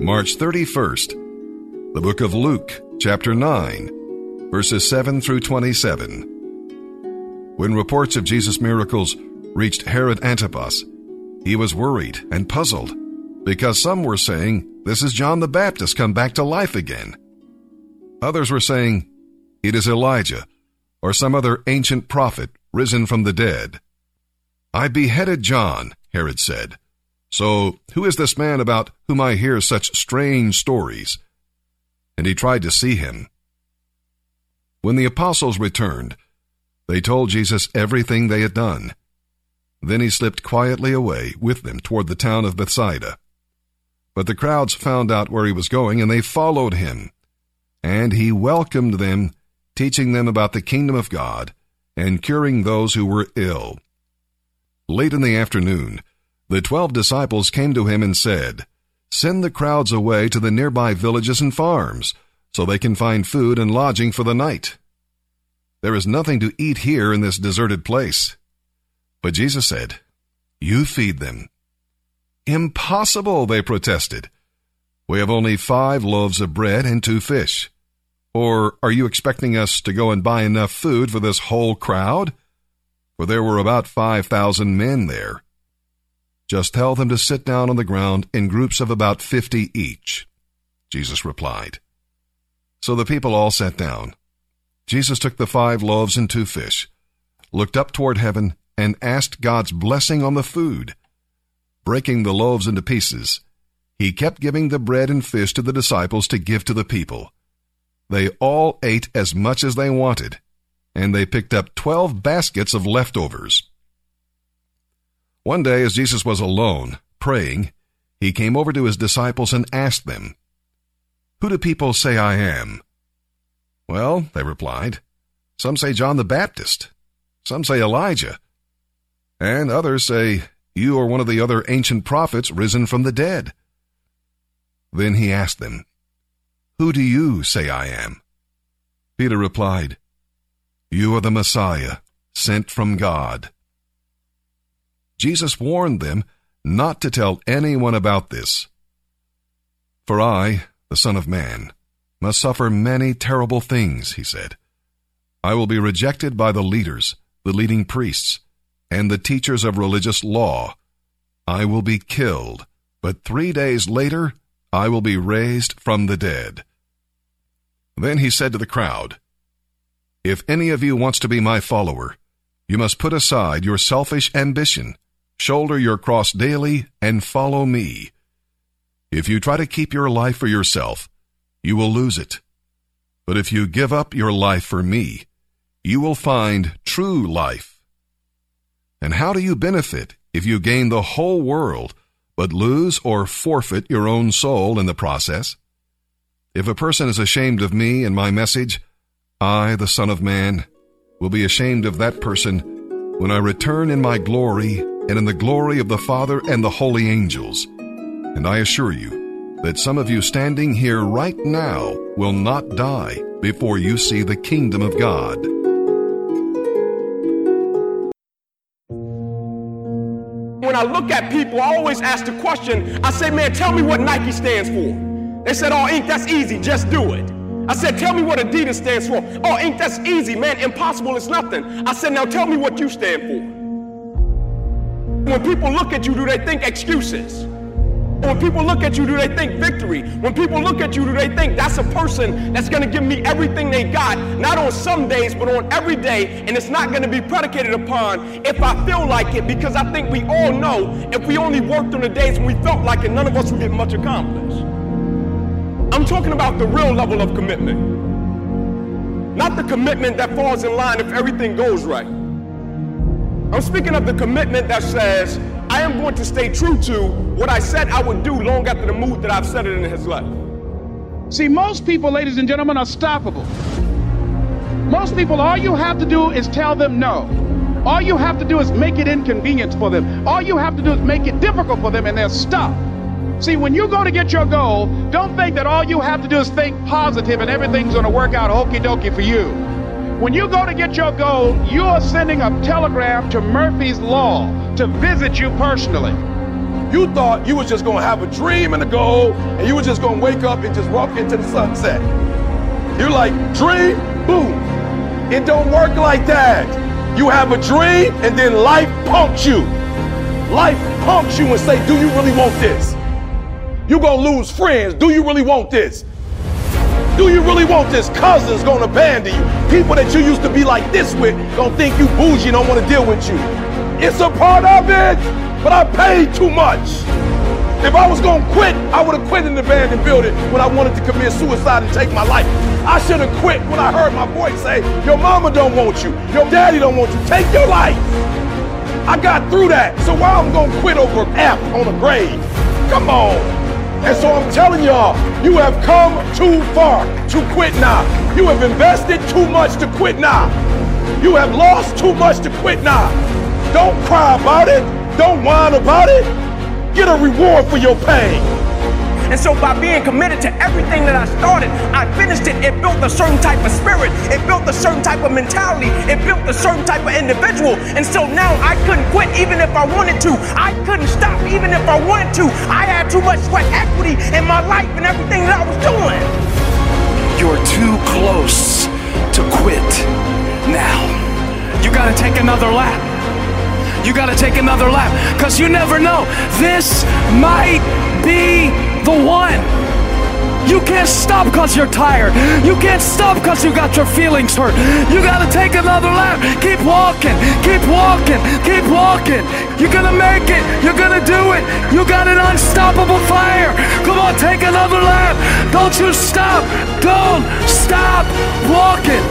March 31st, the book of Luke, chapter 9, verses 7 through 27. When reports of Jesus' miracles reached Herod Antipas, he was worried and puzzled because some were saying, This is John the Baptist come back to life again. Others were saying, It is Elijah or some other ancient prophet risen from the dead. I beheaded John, Herod said. So who is this man about whom I hear such strange stories? And he tried to see him. When the apostles returned, they told Jesus everything they had done. Then he slipped quietly away with them toward the town of Bethsaida. But the crowds found out where he was going, and they followed him. And he welcomed them, teaching them about the kingdom of God, and curing those who were ill. Late in the afternoon, the twelve disciples came to him and said, Send the crowds away to the nearby villages and farms, so they can find food and lodging for the night. There is nothing to eat here in this deserted place. But Jesus said, You feed them. Impossible, they protested. We have only five loaves of bread and two fish. Or are you expecting us to go and buy enough food for this whole crowd? For there were about five thousand men there. Just tell them to sit down on the ground in groups of about fifty each. Jesus replied. So the people all sat down. Jesus took the five loaves and two fish, looked up toward heaven, and asked God's blessing on the food. Breaking the loaves into pieces, he kept giving the bread and fish to the disciples to give to the people. They all ate as much as they wanted, and they picked up twelve baskets of leftovers. One day, as Jesus was alone, praying, he came over to his disciples and asked them, Who do people say I am? Well, they replied, some say John the Baptist, some say Elijah, and others say, You are one of the other ancient prophets risen from the dead. Then he asked them, Who do you say I am? Peter replied, You are the Messiah, sent from God. Jesus warned them not to tell anyone about this. For I, the Son of Man, must suffer many terrible things, he said. I will be rejected by the leaders, the leading priests, and the teachers of religious law. I will be killed, but three days later I will be raised from the dead. Then he said to the crowd, If any of you wants to be my follower, you must put aside your selfish ambition, shoulder your cross daily, and follow me. If you try to keep your life for yourself, you will lose it. But if you give up your life for me, you will find true life. And how do you benefit if you gain the whole world, but lose or forfeit your own soul in the process? If a person is ashamed of me and my message, I, the Son of Man, will be ashamed of that person when I return in my glory and in the glory of the Father and the holy angels. And I assure you that some of you standing here right now will not die before you see the kingdom of God. When I look at people, I always ask the question I say, man, tell me what Nike stands for. They said, oh, Inc., that's easy, just do it. I said, tell me what Adidas stands for. Oh, Inc., that's easy, man, impossible is nothing. I said, now tell me what you stand for. When people look at you, do they think excuses? When people look at you, do they think victory? When people look at you, do they think that's a person that's going to give me everything they got, not on some days, but on every day, and it's not going to be predicated upon if I feel like it, because I think we all know if we only worked on the days when we felt like it, none of us would get much accomplished. I'm talking about the real level of commitment, not the commitment that falls in line if everything goes right. I'm speaking of the commitment that says, I am going to stay true to what I said I would do long after the mood that I've set it in has left. See, most people, ladies and gentlemen, are stoppable. Most people, all you have to do is tell them no. All you have to do is make it inconvenient for them. All you have to do is make it difficult for them, and they'll stop. See, when you go to get your goal, don't think that all you have to do is think positive and everything's going to work out okie dokie for you. When you go to get your goal, you are sending a telegram to Murphy's Law to visit you personally. You thought you was just gonna have a dream and a goal, and you was just gonna wake up and just walk into the sunset. You're like, dream, boom. It don't work like that. You have a dream, and then life punks you. Life punks you and say, do you really want this? You gonna lose friends. Do you really want this? Do you really want this? Cousins gonna abandon you. People that you used to be like this with gonna think you bougie, don't wanna deal with you. It's a part of it, but I paid too much. If I was gonna quit, I would have quit in the abandoned building when I wanted to commit suicide and take my life. I should have quit when I heard my voice say, Your mama don't want you, your daddy don't want you, take your life. I got through that, so why I'm gonna quit over F on a grade? Come on. And so I'm telling y'all, you have come too far to quit now. You have invested too much to quit now. You have lost too much to quit now. Don't cry about it. Don't whine about it. Get a reward for your pain. And so by being committed to everything that I started, I finished it. It built a certain type of spirit. It built a certain type of mentality. It built a certain type of individual. And so now I couldn't quit even if I wanted to. I couldn't stop even if I wanted to. I too much sweat equity in my life and everything that I was doing. You're too close to quit now. You gotta take another lap. You gotta take another lap because you never know. This might be the one. You can't stop because you're tired. You can't stop because you got your feelings hurt. You gotta take another lap. Keep walking, keep walking, keep walking. You're gonna make it. You're gonna do it. You got an unstoppable fire. Come on, take another lap. Don't you stop. Don't stop walking.